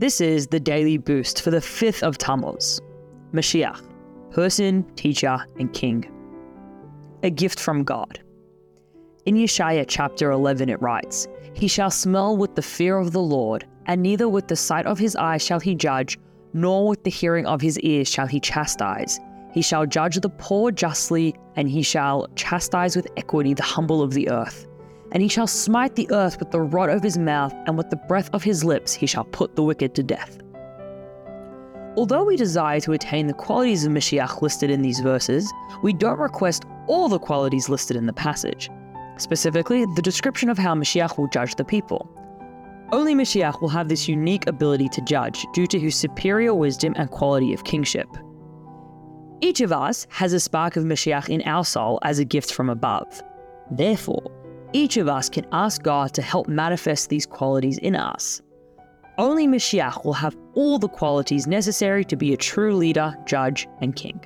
This is the daily boost for the 5th of Tammuz. Mashiach, person, teacher, and king. A gift from God. In Yeshaya chapter 11 it writes, He shall smell with the fear of the Lord, and neither with the sight of his eyes shall he judge, nor with the hearing of his ears shall he chastise. He shall judge the poor justly, and he shall chastise with equity the humble of the earth. And he shall smite the earth with the rod of his mouth, and with the breath of his lips he shall put the wicked to death. Although we desire to attain the qualities of Mashiach listed in these verses, we don't request all the qualities listed in the passage. Specifically, the description of how Mashiach will judge the people. Only Mashiach will have this unique ability to judge due to his superior wisdom and quality of kingship. Each of us has a spark of Mashiach in our soul as a gift from above. Therefore, each of us can ask God to help manifest these qualities in us. Only Mashiach will have all the qualities necessary to be a true leader, judge, and king.